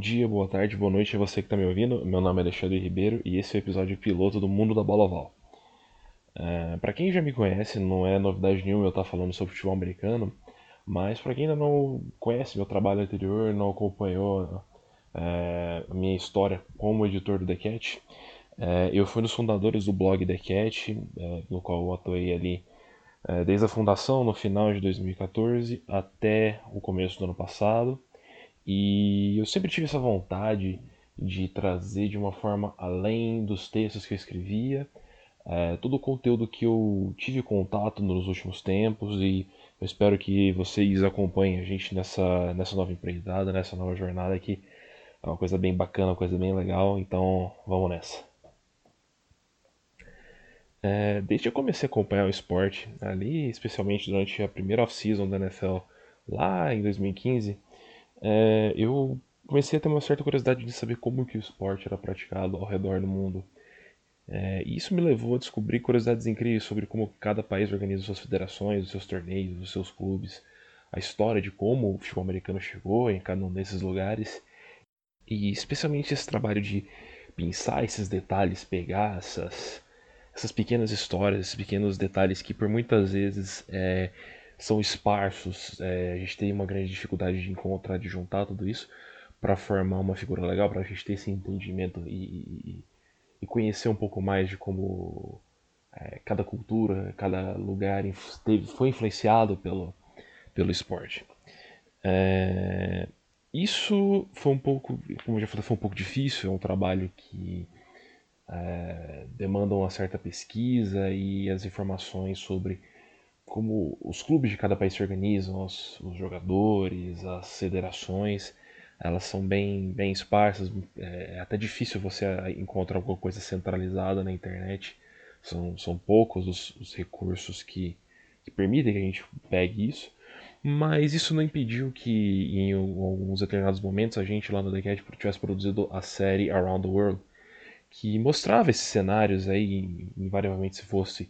dia, boa tarde, boa noite a você que está me ouvindo. Meu nome é Alexandre Ribeiro e esse é o episódio piloto do Mundo da Bola Oval. Uh, para quem já me conhece, não é novidade nenhuma eu estar tá falando sobre futebol americano, mas para quem ainda não conhece meu trabalho anterior, não acompanhou uh, a minha história como editor do The Cat, uh, eu fui um dos fundadores do blog The Cat, no qual eu atuei ali desde a fundação no final de 2014 até o começo do ano passado. E eu sempre tive essa vontade de trazer de uma forma além dos textos que eu escrevia, é, todo o conteúdo que eu tive contato nos últimos tempos e eu espero que vocês acompanhem a gente nessa, nessa nova empreitada, nessa nova jornada que é uma coisa bem bacana, uma coisa bem legal, então vamos nessa. É, desde que eu comecei a acompanhar o esporte, ali especialmente durante a primeira off-season da NFL, lá em 2015, é, eu comecei a ter uma certa curiosidade de saber como que o esporte era praticado ao redor do mundo. É, e isso me levou a descobrir curiosidades incríveis sobre como cada país organiza suas federações, os seus torneios, os seus clubes, a história de como o futebol americano chegou em cada um desses lugares. E especialmente esse trabalho de pensar esses detalhes, pegar essas, essas pequenas histórias, esses pequenos detalhes que por muitas vezes é, são esparsos. É, a gente tem uma grande dificuldade de encontrar, de juntar tudo isso para formar uma figura legal, para a gente ter esse entendimento e, e, e, conhecer um pouco mais de como é, cada cultura, cada lugar teve, foi influenciado pelo, pelo esporte. É, isso foi um pouco, como eu já falei, foi um pouco difícil, é um trabalho que é, demanda uma certa pesquisa e as informações sobre como os clubes de cada país se organizam, os, os jogadores, as federações, elas são bem, bem esparsas. É, é até difícil você encontrar alguma coisa centralizada na internet. São, são poucos os, os recursos que, que permitem que a gente pegue isso. Mas isso não impediu que em alguns determinados momentos a gente lá no The Cat tivesse produzido a série Around the World, que mostrava esses cenários aí, invariavelmente se fosse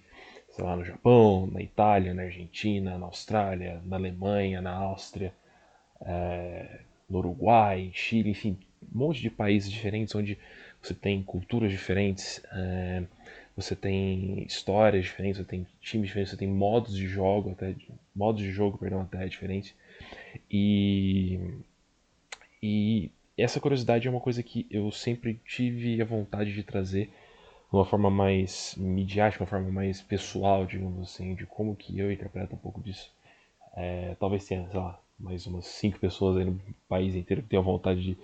sei lá, no Japão, na Itália, na Argentina, na Austrália, na Alemanha, na Áustria, é, no Uruguai, Chile, enfim, um monte de países diferentes onde você tem culturas diferentes, é, você tem histórias diferentes, você tem times diferentes, você tem modos de jogo até modos de jogo, perdão, até diferentes. E e essa curiosidade é uma coisa que eu sempre tive a vontade de trazer uma forma mais midiática, uma forma mais pessoal, digamos assim, de como que eu interpreto um pouco disso. É, talvez tenha, sei lá, mais umas cinco pessoas aí no país inteiro que tenham vontade de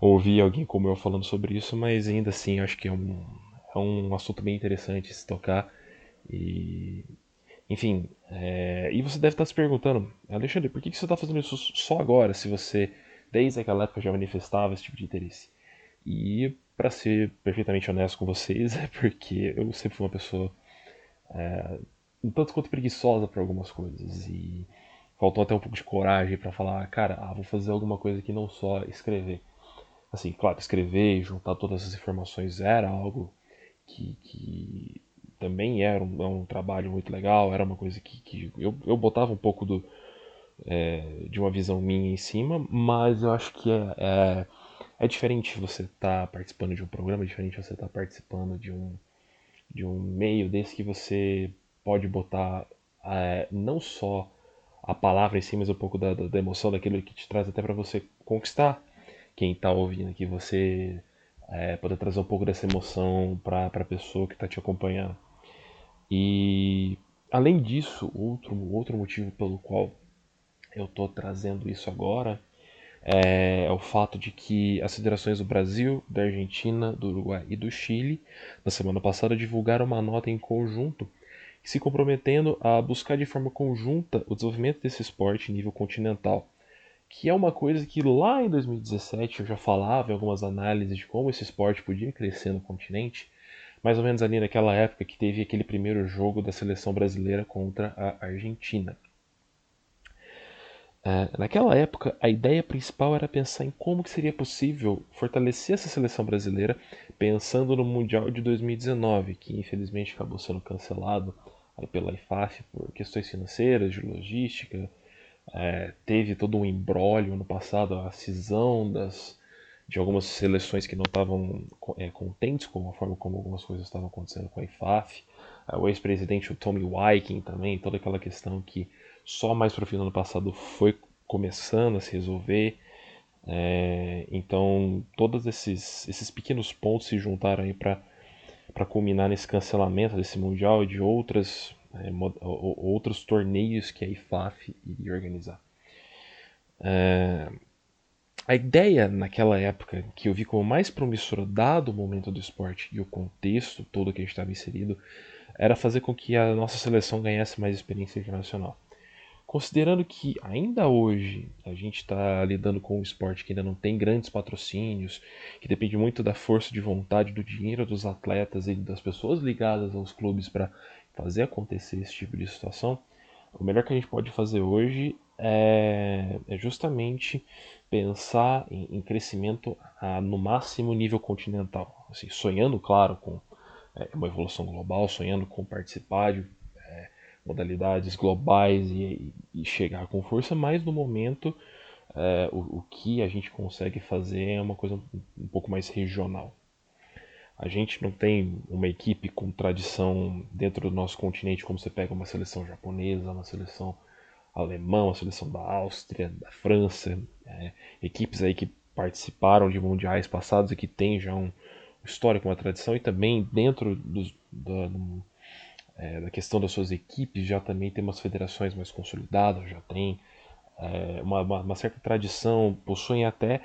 ouvir alguém como eu falando sobre isso, mas ainda assim acho que é um, é um assunto bem interessante se tocar. E, enfim, é, e você deve estar se perguntando, Alexandre, por que, que você está fazendo isso só agora, se você desde aquela época já manifestava esse tipo de interesse? E para ser perfeitamente honesto com vocês, é porque eu sempre fui uma pessoa é, um tanto quanto preguiçosa para algumas coisas e faltou até um pouco de coragem para falar, cara, ah, vou fazer alguma coisa que não só escrever. Assim, claro, escrever e juntar todas essas informações era algo que, que também era um, é um, trabalho muito legal, era uma coisa que, que eu, eu botava um pouco do, é, de uma visão minha em cima, mas eu acho que é, é é diferente você estar tá participando de um programa, é diferente você estar tá participando de um, de um meio desse que você pode botar é, não só a palavra em si, mas um pouco da, da emoção, daquilo que te traz até para você conquistar quem está ouvindo aqui, você é, poder trazer um pouco dessa emoção para a pessoa que está te acompanhando. E além disso, outro, outro motivo pelo qual eu estou trazendo isso agora é, é, o fato de que as federações do Brasil, da Argentina, do Uruguai e do Chile, na semana passada, divulgaram uma nota em conjunto se comprometendo a buscar de forma conjunta o desenvolvimento desse esporte em nível continental, que é uma coisa que lá em 2017 eu já falava em algumas análises de como esse esporte podia crescer no continente, mais ou menos ali naquela época que teve aquele primeiro jogo da seleção brasileira contra a Argentina. É, naquela época, a ideia principal era pensar em como que seria possível fortalecer essa seleção brasileira, pensando no Mundial de 2019, que infelizmente acabou sendo cancelado pela IFAF por questões financeiras, de logística. É, teve todo um embrólio ano passado, a cisão das, de algumas seleções que não estavam é, contentes com a forma como algumas coisas estavam acontecendo com a IFAF. O ex-presidente, Tommy Wyking também, toda aquela questão que só mais para o fim do ano passado foi começando a se resolver. É, então, todos esses, esses pequenos pontos se juntaram aí para culminar nesse cancelamento desse Mundial e de outras, é, outros torneios que a IFAF iria organizar. É, a ideia naquela época que eu vi como mais promissora, dado o momento do esporte e o contexto todo que a gente estava inserido, era fazer com que a nossa seleção ganhasse mais experiência internacional. Considerando que ainda hoje a gente está lidando com um esporte que ainda não tem grandes patrocínios, que depende muito da força de vontade, do dinheiro dos atletas e das pessoas ligadas aos clubes para fazer acontecer esse tipo de situação, o melhor que a gente pode fazer hoje é, é justamente pensar em, crescimento no máximo nível continental, assim, sonhando, claro, com é, uma evolução global, sonhando com participar de modalidades globais e, e, chegar com força, mas no momento é, o, o, que a gente consegue fazer é uma coisa um, um pouco mais regional. A gente não tem uma equipe com tradição dentro do nosso continente, como você pega uma seleção japonesa, uma seleção alemã, uma seleção da Áustria, da França, é, equipes aí que participaram de mundiais passados e que têm já um histórico, uma tradição, e também dentro do, da, do, é, da questão das suas equipes já também tem umas federações mais consolidadas, já tem é, uma, uma, certa tradição, possuem até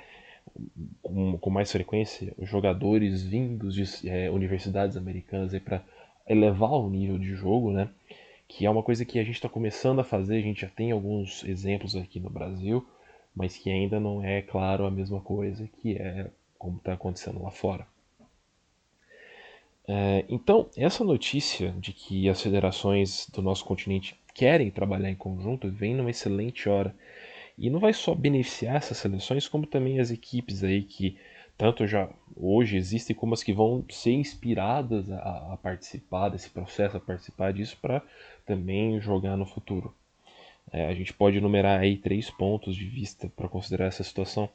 com, com mais frequência jogadores vindos de é, universidades americanas para elevar o nível de jogo, né? que é uma coisa que a gente está começando a fazer, a gente já tem alguns exemplos aqui no Brasil, mas que ainda não é, claro, a mesma coisa que é como está acontecendo lá fora. É, então, essa notícia de que as federações do nosso continente querem trabalhar em conjunto vem numa excelente hora. E não vai só beneficiar essas seleções, como também as equipes aí que tanto já hoje existem como as que vão ser inspiradas a, a participar desse processo, a participar disso para também jogar no futuro. É, a gente pode enumerar aí três pontos de vista para considerar essa situação,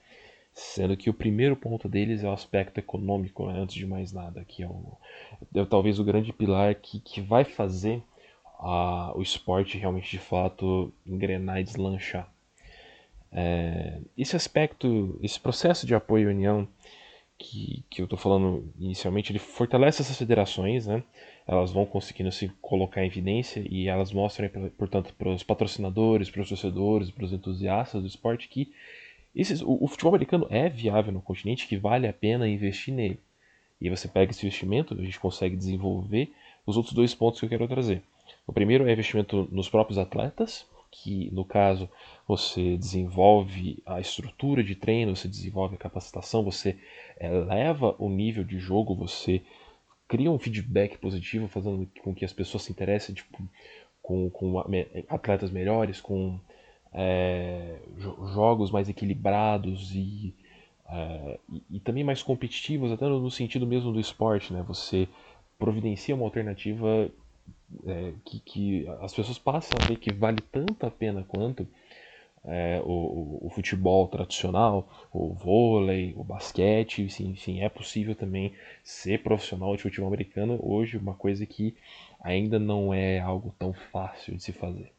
sendo que o primeiro ponto deles é o aspecto econômico, né, antes de mais nada, que é, o, é talvez o grande pilar que, que vai fazer a, o esporte realmente de fato engrenar e deslanchar. É, esse aspecto, esse processo de apoio e união que, que eu estou falando inicialmente, ele fortalece essas federações, né? Elas vão conseguindo se colocar em evidência e elas mostram, portanto, para os patrocinadores, para os torcedores, para os entusiastas do esporte que esses, o, o, futebol americano é viável no continente, que vale a pena investir nele. E você pega esse investimento, a gente consegue desenvolver os outros dois pontos que eu quero trazer. O primeiro é investimento nos próprios atletas, que no caso você desenvolve a estrutura de treino, você desenvolve a capacitação, você eleva o nível de jogo, você cria um feedback positivo, fazendo com que as pessoas se interessem tipo, com, com atletas melhores, com é, jogos mais equilibrados e, é, e, também mais competitivos, até no sentido mesmo do esporte, né? Você providencia uma alternativa é, que, que as pessoas passam a ver que vale tanto a pena quanto é, o, o, futebol tradicional, o vôlei, o basquete, enfim, é possível também ser profissional de futebol americano hoje, uma coisa que ainda não é algo tão fácil de se fazer.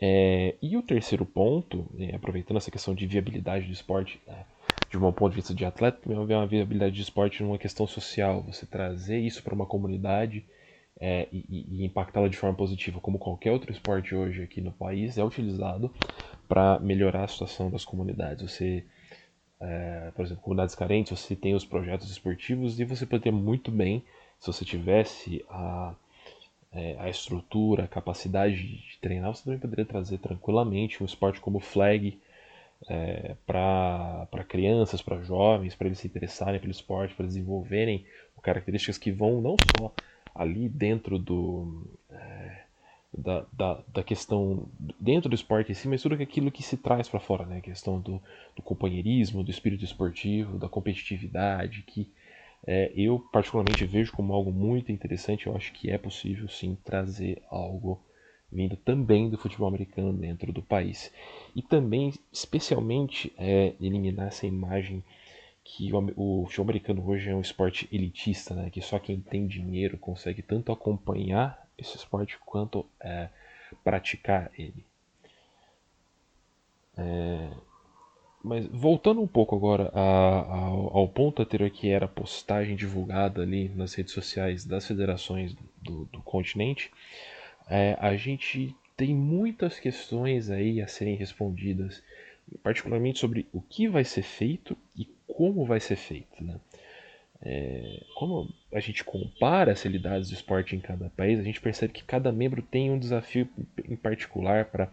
É, e o terceiro ponto, é, aproveitando essa questão de viabilidade do esporte, né, de um ponto de vista de atleta, também é uma viabilidade de esporte numa questão social, você trazer isso para uma comunidade é, e, e impactá-la de forma positiva, como qualquer outro esporte hoje aqui no país, é utilizado para melhorar a situação das comunidades. Você, é, por exemplo, comunidades carentes, você tem os projetos esportivos e você poderia muito bem, se você tivesse a, é, a estrutura, a capacidade de treinar, você também poderia trazer tranquilamente um esporte como flag é, para crianças, para jovens, para eles se interessarem pelo esporte, para desenvolverem características que vão não só ali dentro do. É, da, da, da, questão dentro do esporte em si, mas tudo aquilo que se traz para fora, né? A questão do, do, companheirismo, do espírito esportivo, da competitividade, que é, eu particularmente vejo como algo muito interessante. Eu acho que é possível sim trazer algo vindo também do futebol americano dentro do país. E também, especialmente, é, eliminar essa imagem que o, o futebol americano hoje é um esporte elitista, né? que só quem tem dinheiro consegue tanto acompanhar esse esporte quanto é, praticar ele. É, mas voltando um pouco agora a, a, ao ponto anterior que era a postagem divulgada ali nas redes sociais das federações do, do continente, é, a gente tem muitas questões aí a serem respondidas, particularmente sobre o que vai ser feito e como vai ser feito. Né? É, como a gente compara as realidades do esporte em cada país, a gente percebe que cada membro tem um desafio em particular para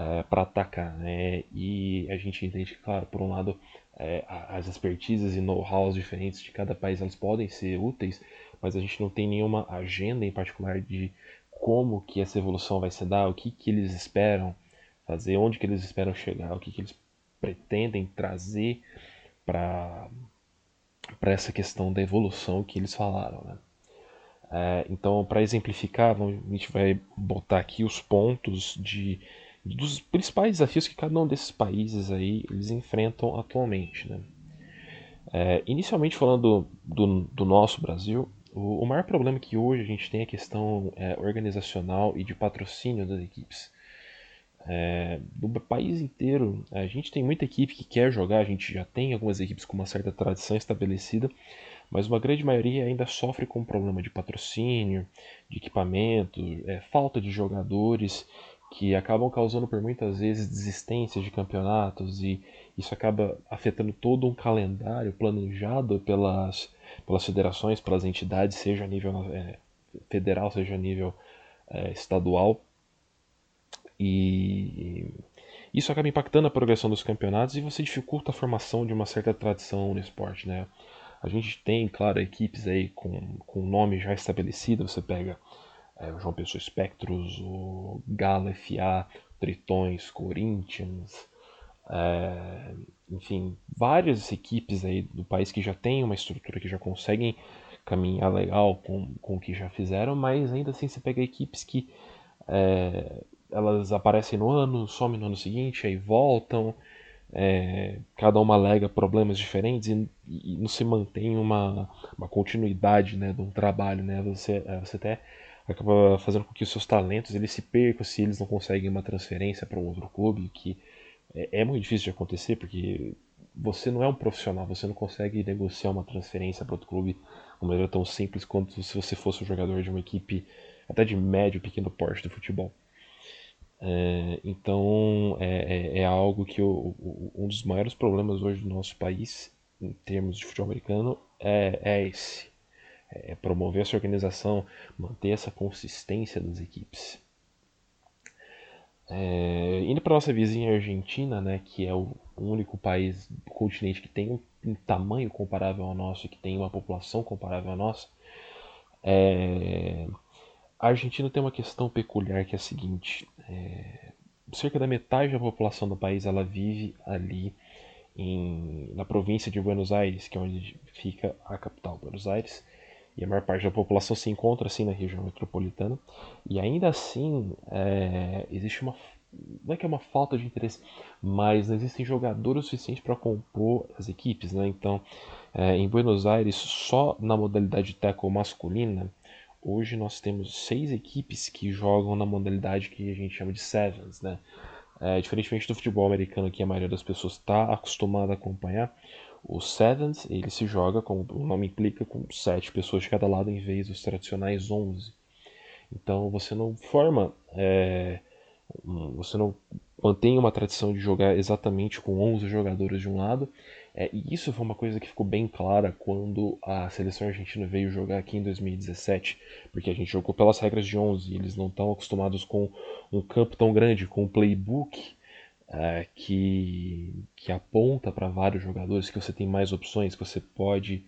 é, para atacar. Né? E a gente entende que, claro, por um lado, é, as expertises e know-hows diferentes de cada país elas podem ser úteis, mas a gente não tem nenhuma agenda em particular de como que essa evolução vai se dar, o que, que eles esperam fazer, onde que eles esperam chegar, o que, que eles pretendem trazer para para essa questão da evolução que eles falaram, né? É, então, para exemplificar, a gente vai botar aqui os pontos de dos principais desafios que cada um desses países aí eles enfrentam atualmente. Né? É, inicialmente falando do, do nosso Brasil, o, o, maior problema que hoje a gente tem é a questão é, organizacional e de patrocínio das equipes. É, do país inteiro, a gente tem muita equipe que quer jogar, a gente já tem algumas equipes com uma certa tradição estabelecida, mas uma grande maioria ainda sofre com problema de patrocínio, de equipamento, é, falta de jogadores que acabam causando por muitas vezes desistências de campeonatos e isso acaba afetando todo um calendário planejado pelas, pelas federações, pelas entidades, seja a nível é, federal, seja a nível é, estadual. E isso acaba impactando a progressão dos campeonatos e você dificulta a formação de uma certa tradição no esporte, né? A gente tem, claro, equipes aí com, com nome já estabelecido, você pega é, João Pessoa Espectros, o Galo FA, Tritões, Corinthians, é, enfim, várias equipes aí do país que já têm uma estrutura, que já conseguem caminhar legal com, com o que já fizeram, mas ainda assim você pega equipes que é, elas aparecem no ano, somem no ano seguinte, aí voltam, é, cada uma alega problemas diferentes e, e, não se mantém uma, uma continuidade né, de um trabalho, né? Você, é, você até acaba fazendo com que os seus talentos eles se percam se eles não conseguem uma transferência para um outro clube, que é, é, muito difícil de acontecer, porque você não é um profissional, você não consegue negociar uma transferência para outro clube de uma maneira tão simples quanto se você fosse um jogador de uma equipe até de médio, pequeno porte de futebol. É, então é, é, é, algo que um dos maiores problemas hoje do nosso país, em termos de futebol americano, é, é esse é, promover essa organização, manter essa consistência das equipes. É, indo para nossa vizinha Argentina, né, que é o único país do continente que tem um, um tamanho comparável ao nosso e que tem uma população comparável à nossa, é, a Argentina tem uma questão peculiar que é a seguinte: é, cerca da metade da população do país ela vive ali em, na província de Buenos Aires, que é onde fica a capital, Buenos Aires, e a maior parte da população se encontra assim na região metropolitana, e ainda assim é, existe uma não é que é uma falta de interesse, mas não existem jogadores suficientes para compor as equipes, né? Então, é, em Buenos Aires, só na modalidade tackle masculina, hoje nós temos seis equipes que jogam na modalidade que a gente chama de sevens, né? É, diferentemente do futebol americano, que a maioria das pessoas está acostumada a acompanhar, o Sevens, ele se joga, como o nome implica, com sete pessoas de cada lado em vez dos tradicionais 11. Então você não forma, é, você não mantém uma tradição de jogar exatamente com 11 jogadores de um lado. É, e isso foi uma coisa que ficou bem clara quando a seleção argentina veio jogar aqui em 2017, porque a gente jogou pelas regras de 11 e eles não estão acostumados com um campo tão grande, com um playbook é, que, que aponta para vários jogadores, que você tem mais opções, que você pode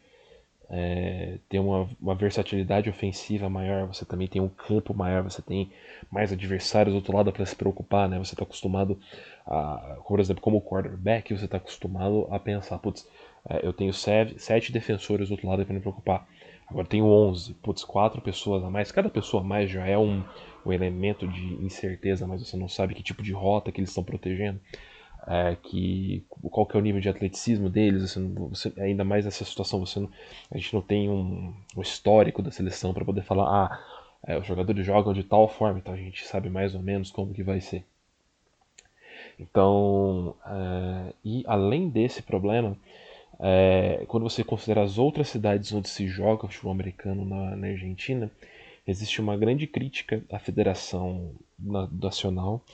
é, ter uma, uma, versatilidade ofensiva maior, você também tem um campo maior, você tem mais adversários do outro lado para se preocupar, né? Você está acostumado a, por exemplo, como quarterback, você está acostumado a pensar, putz, é, eu tenho sete, sete defensores do outro lado para me preocupar. Agora tem 11, putz, quatro pessoas a mais. Cada pessoa a mais já é um, um elemento de incerteza, mas você não sabe que tipo de rota que eles estão protegendo. É, que qual que é o nível de atleticismo deles, você, ainda mais nessa situação, você não, a gente não tem um, um histórico da seleção para poder falar, ah, é, os jogadores jogam de tal forma, então a gente sabe mais ou menos como que vai ser. Então, é, e além desse problema, é, quando você considera as outras cidades onde se joga futebol americano na, na Argentina, existe uma grande crítica à federação nacional,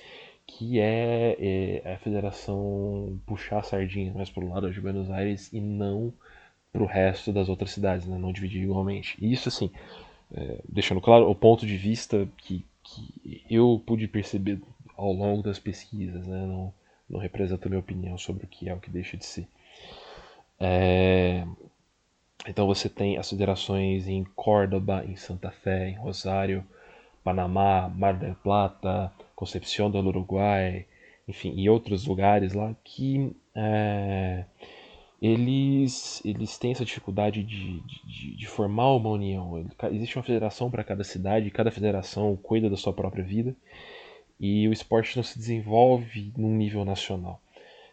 que é, é a federação puxar a sardinha mais para o lado de Buenos Aires e não para o resto das outras cidades, né? não dividir igualmente. E isso, assim, é, deixando claro o ponto de vista que, que eu pude perceber ao longo das pesquisas, né? não, não representa a minha opinião sobre o que é o que deixa de ser. É... Então você tem as federações em Córdoba, em Santa Fé, em Rosário, Panamá, Mar del Plata, Concepción do Uruguai, enfim, e outros lugares lá que é, eles, eles têm essa dificuldade de, de, de formar uma união. Existe uma federação para cada cidade, cada federação cuida da sua própria vida e o esporte não se desenvolve num nível nacional.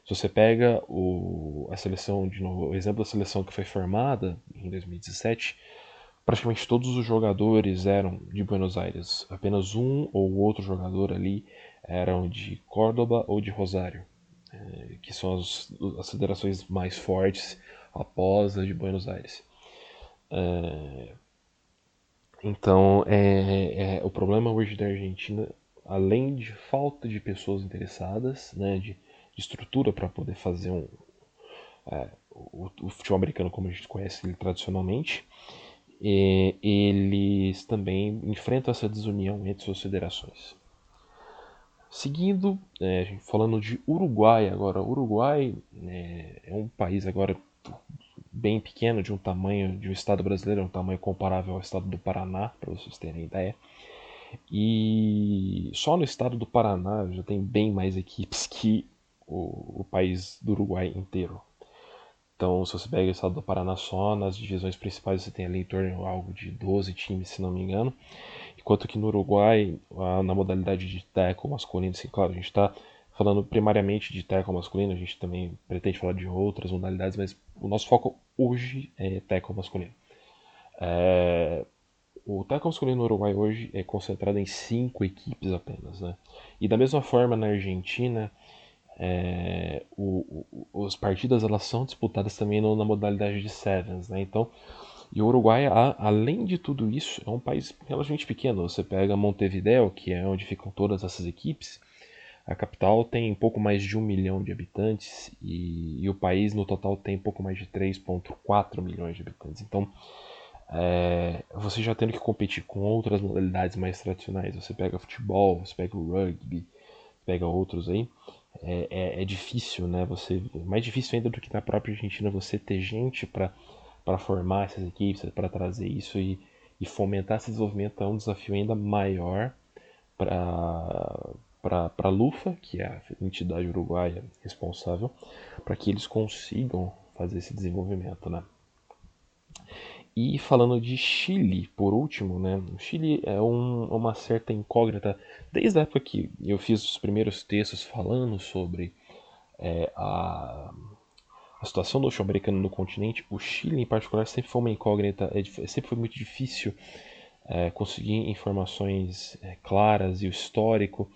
Se você pega o, a seleção, de novo, o exemplo da seleção que foi formada em 2017, praticamente todos os jogadores eram de Buenos Aires. Apenas um ou outro jogador ali eram de Córdoba ou de Rosário, é, que são as, as federações mais fortes após a de Buenos Aires. É, então, é, é, o problema hoje da Argentina, além de falta de pessoas interessadas, né, de estrutura para poder fazer um, é, o, o, futebol americano como a gente conhece ele tradicionalmente. E, eles também enfrentam essa desunião entre suas federações. Seguindo, é, falando de Uruguai agora. Uruguai é, é um país agora bem pequeno, de um tamanho de um estado brasileiro, um tamanho comparável ao estado do Paraná, para vocês terem ideia. E só no estado do Paraná já tem bem mais equipes que o, o país do Uruguai inteiro. Então, se você pega o estado do Paraná só, nas divisões principais você tem ali em torno de algo de 12 times, se não me engano. Enquanto que no Uruguai, na modalidade de tackle masculino, assim, claro, a gente está falando primariamente de tackle masculino, a gente também pretende falar de outras modalidades, mas o nosso foco hoje é tackle masculino. É... O tackle masculino no Uruguai hoje é concentrado em cinco equipes apenas, né? E da mesma forma na Argentina, é, o, o, as partidas elas são disputadas também no, na modalidade de sevens, né? Então, e o Uruguai, a, além de tudo isso, é um país relativamente pequeno. Você pega Montevideo, que é onde ficam todas essas equipes, a capital tem pouco mais de um milhão de habitantes e, e o país no total tem pouco mais de 3,4 milhões de habitantes. Então, é, você já tendo que competir com outras modalidades mais tradicionais, você pega futebol, você pega o rugby, pega outros aí, é, é, é, difícil, né? Você, é mais difícil ainda do que na própria Argentina você ter gente para formar essas equipes, para trazer isso e, e fomentar esse desenvolvimento é um desafio ainda maior para para a Lufa, que é a entidade uruguaia responsável, para que eles consigam fazer esse desenvolvimento, né? E falando de Chile, por último, né? O Chile é um, uma certa incógnita. Desde a época que eu fiz os primeiros textos falando sobre é, a, a, situação do futebol americano no continente, o Chile em particular sempre foi uma incógnita. É, sempre foi muito difícil é, conseguir informações é, claras e o histórico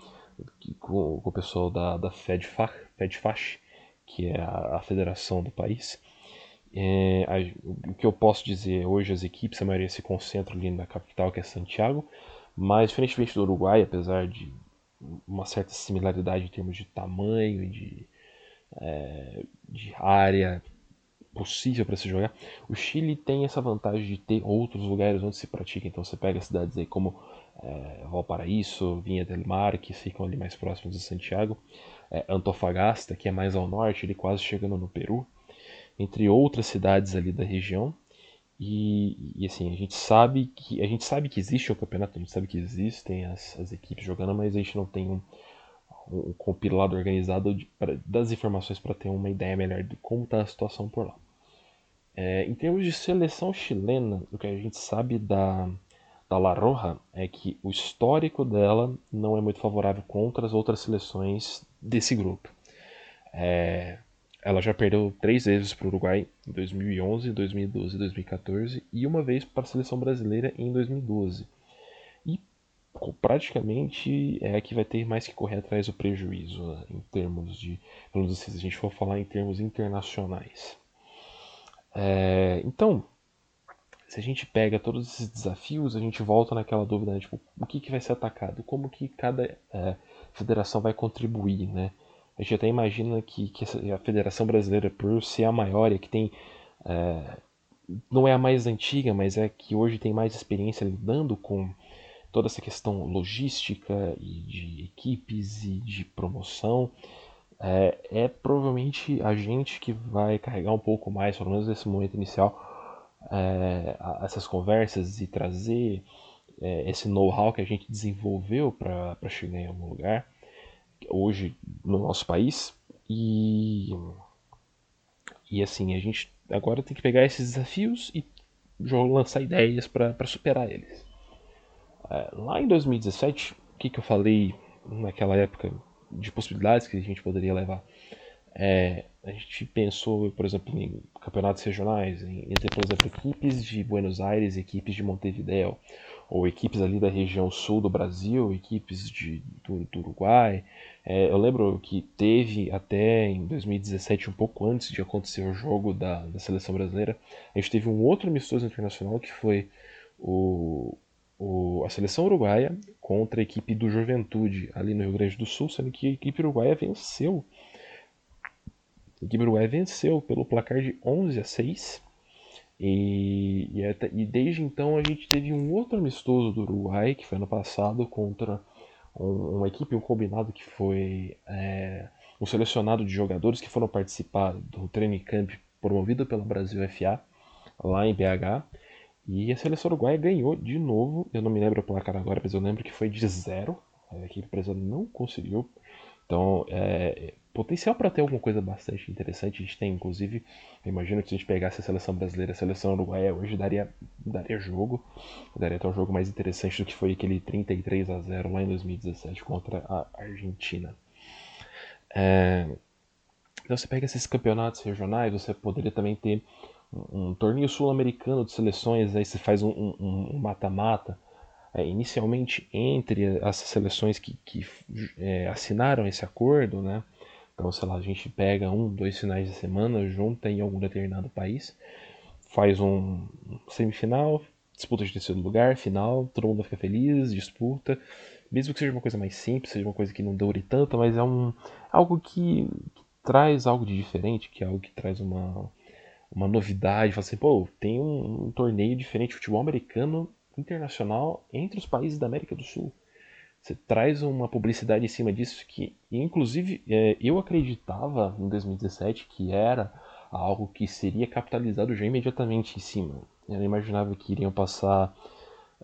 com, com o pessoal da, da FEDFACH, FEDFACH, que é a, a federação do país. É, a, o que eu posso dizer hoje, as equipes, a maioria se concentram ali na capital, que é Santiago, mas diferentemente do Uruguai, apesar de uma certa similaridade em termos de tamanho e de, é, de área possível para se jogar, o Chile tem essa vantagem de ter outros lugares onde se pratica. Então você pega cidades aí como é, Valparaíso, Vinha del Mar, que ficam ali mais próximos de Santiago, é, Antofagasta, que é mais ao norte, ele quase chegando no Peru entre outras cidades ali da região. E, e, assim, a gente sabe que a gente sabe que existe o campeonato, a gente sabe que existem as, as equipes jogando, mas a gente não tem um, um compilado organizado de, pra, das informações para ter uma ideia melhor de como está a situação por lá. É, em termos de seleção chilena, o que a gente sabe da, da La Roja é que o histórico dela não é muito favorável contra as outras seleções desse grupo. É, ela já perdeu três vezes para o Uruguai em 2011, 2012 e 2014 e uma vez para a seleção brasileira em 2012. E praticamente é a que vai ter mais que correr atrás do prejuízo né, em termos de, pelo menos se a gente for falar em termos internacionais. É, então, se a gente pega todos esses desafios, a gente volta naquela dúvida, né? tipo, o que, que vai ser atacado? Como que cada é, federação vai contribuir, né? A gente até imagina que, que a Federação Brasileira, por ser a maior e que tem... É, não é a mais antiga, mas é que hoje tem mais experiência lidando com toda essa questão logística e de equipes e de promoção, é, é, provavelmente a gente que vai carregar um pouco mais, pelo menos nesse momento inicial, é, essas conversas e trazer é, esse know-how que a gente desenvolveu para chegar em algum lugar hoje no nosso país e e assim a gente agora tem que pegar esses desafios e lançar ideias para superar eles é, lá em 2017 o que, que eu falei naquela época de possibilidades que a gente poderia levar. É, a gente pensou, por exemplo, em campeonatos regionais, em, por exemplo, equipes de Buenos Aires, equipes de Montevideo, ou equipes ali da região sul do Brasil, equipes de, do, do Uruguai. É, eu lembro que teve até em 2017, um pouco antes de acontecer o jogo da, da seleção brasileira, a gente teve um outro amistoso internacional que foi o, o, a seleção uruguaia contra a equipe do Juventude ali no Rio Grande do Sul, sendo que a equipe uruguaia venceu. A equipe uruguaia venceu pelo placar de 11 a 6. E, e, até, e, desde então a gente teve um outro amistoso do Uruguai, que foi ano passado, contra um, uma equipe, um combinado que foi é, um selecionado de jogadores que foram participar do training camp promovido pela Brasil FA, lá em BH. E a seleção uruguaia ganhou de novo. Eu não me lembro o placar agora, mas eu lembro que foi de zero. A equipe brasileira não conseguiu. Então, é, potencial para ter alguma coisa bastante interessante. A gente tem, inclusive, imagino que se a gente pegasse a seleção brasileira, a seleção uruguaia hoje daria, daria jogo. Daria até um jogo mais interessante do que foi aquele 33 a 0 lá em 2017 contra a Argentina. É, então, você pega esses campeonatos regionais, você poderia também ter um, torneio sul-americano de seleções, aí você faz um mata-mata, um, um é, inicialmente entre as seleções que, que é, assinaram esse acordo, né? Então, sei lá, a gente pega um, dois finais de semana, junta em algum determinado país, faz um semifinal, disputa de terceiro lugar, final, todo mundo fica feliz, disputa, mesmo que seja uma coisa mais simples, seja uma coisa que não dure tanto, mas é um algo que, traz algo de diferente, que é algo que traz uma, uma novidade, fala assim, pô, tem um, um, torneio diferente de futebol americano internacional entre os países da América do Sul. Você traz uma publicidade em cima disso que, inclusive, é, eu acreditava em 2017 que era algo que seria capitalizado já imediatamente em cima. Eu imaginava que iriam passar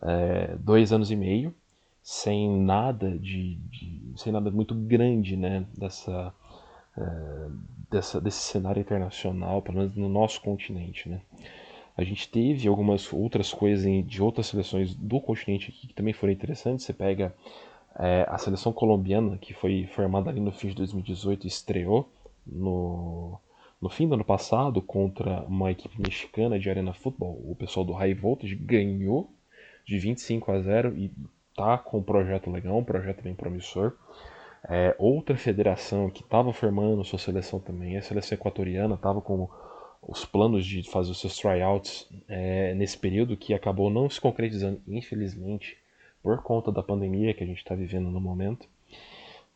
é, dois anos e meio sem nada de, de, sem nada muito grande, né, dessa é, dessa, desse cenário internacional, pelo menos no nosso continente. Né? A gente teve algumas outras coisas de outras seleções do continente aqui que também foram interessantes. Você pega é, a seleção colombiana, que foi formada ali no fim de 2018 e estreou no, no fim do ano passado contra uma equipe mexicana de arena futebol. O pessoal do High Voltage ganhou de 25 a 0 e tá com um projeto legal, um projeto bem promissor. É, outra federação que estava formando sua seleção também, a seleção equatoriana, estava com os planos de fazer os seus tryouts é, nesse período que acabou não se concretizando, infelizmente, por conta da pandemia que a gente está vivendo no momento.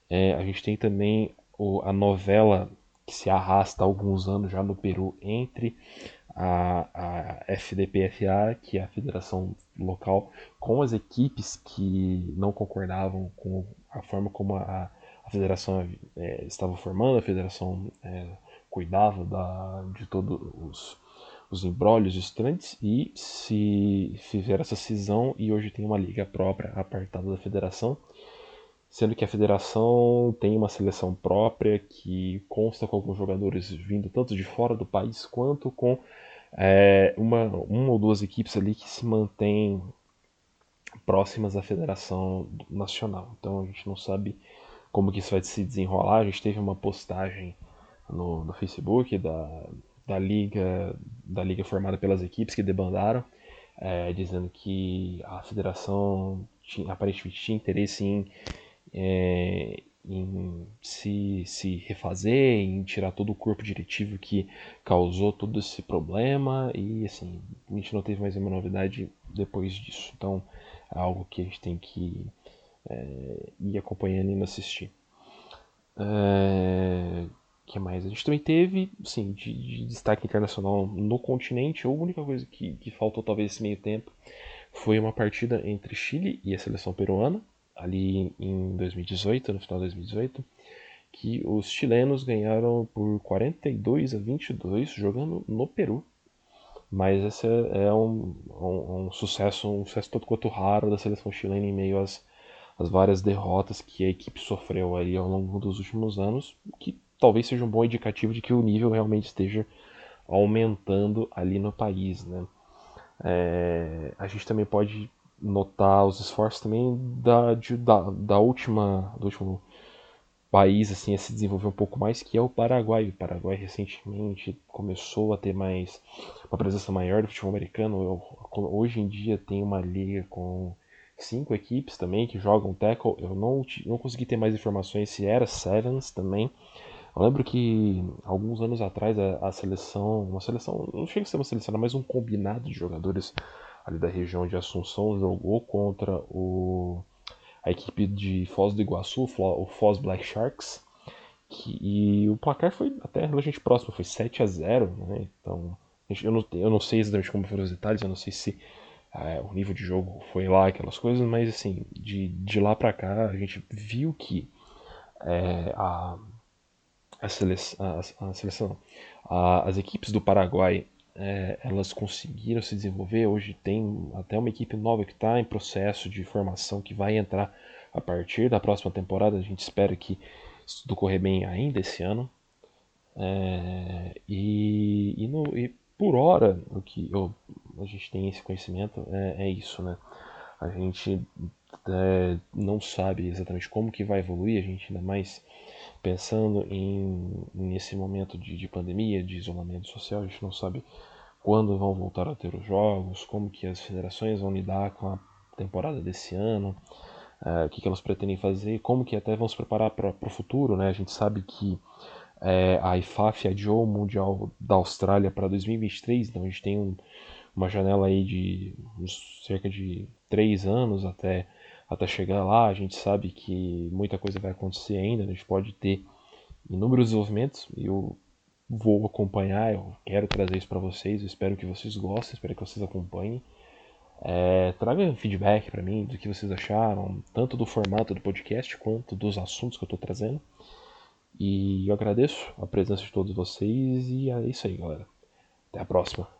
É, a gente tem também o, a novela que se arrasta há alguns anos já no Peru entre a, a FDPFA, que é a federação local, com as equipes que não concordavam com a forma como a, a federação é, estava formando, a federação é, cuidava da, de todos os, os embrólios e se fizeram essa cisão e hoje tem uma liga própria apartada da federação, sendo que a federação tem uma seleção própria que consta com alguns jogadores vindo tanto de fora do país quanto com é, uma, uma ou duas equipes ali que se mantêm próximas à federação nacional. Então a gente não sabe como que isso vai se desenrolar. A gente teve uma postagem no, no Facebook da, da liga da liga formada pelas equipes que debandaram, é, dizendo que a federação tinha, aparentemente tinha interesse em, é, em se, se refazer, em tirar todo o corpo diretivo que causou todo esse problema e assim, a gente não teve mais nenhuma novidade depois disso. Então é algo que a gente tem que é, ir acompanhando e assistir. É, que mais? A gente também teve, sim, de, de, destaque internacional no continente. A única coisa que, que faltou talvez esse meio tempo foi uma partida entre Chile e a seleção peruana ali em 2018, no final de 2018, que os chilenos ganharam por 42 a 22 jogando no Peru. Mas esse é um, um, um sucesso, um sucesso todo quanto raro da seleção chilena em meio às, às várias derrotas que a equipe sofreu aí ao longo dos últimos anos, que talvez seja um bom indicativo de que o nível realmente esteja aumentando ali no país, né? É, a gente também pode notar os esforços também da, de, da, da última, do último país assim, a se desenvolver um pouco mais, que é o Paraguai. O Paraguai recentemente começou a ter mais uma presença maior do futebol americano. Hoje em dia tem uma liga com cinco equipes também que jogam tackle. Eu não, não consegui ter mais informações se era Sevens também. Eu lembro que alguns anos atrás a, a seleção, uma seleção, não chega a ser uma seleção, mas um combinado de jogadores ali da região de Assunção, jogou contra o, a equipe de Foz do Iguaçu, o Foz Black Sharks, que, e o placar foi até relativamente próximo, foi 7 a 0 né? Então, eu não, eu não sei exatamente como foram os detalhes, eu não sei se é, o nível de jogo foi lá, aquelas coisas, mas assim, de, de lá pra cá a gente viu que é, a, a seleção, a, a seleção as equipes do Paraguai é, elas conseguiram se desenvolver. Hoje tem até uma equipe nova que está em processo de formação que vai entrar a partir da próxima temporada. A gente espera que isso tudo correr bem ainda esse ano. É, e, e, no, e, por hora, o que eu, a gente tem esse conhecimento é, é isso, né? A gente é, não sabe exatamente como que vai evoluir, a gente ainda mais pensando em nesse momento de, de pandemia, de isolamento social, a gente não sabe quando vão voltar a ter os jogos, como que as federações vão lidar com a temporada desse ano, uh, o que, que elas pretendem fazer, como que até vão se preparar para o futuro, né? A gente sabe que é, a IFAF adiou o Mundial da Austrália para 2023, então a gente tem um, uma janela aí de cerca de três anos até, até chegar lá. A gente sabe que muita coisa vai acontecer ainda, a gente pode ter inúmeros desenvolvimentos e o vou acompanhar, eu quero trazer isso para vocês, eu espero que vocês gostem, espero que vocês acompanhem. É, traga feedback para mim do que vocês acharam, tanto do formato do podcast quanto dos assuntos que eu estou trazendo. E eu agradeço a presença de todos vocês e é isso aí, galera. Até a próxima.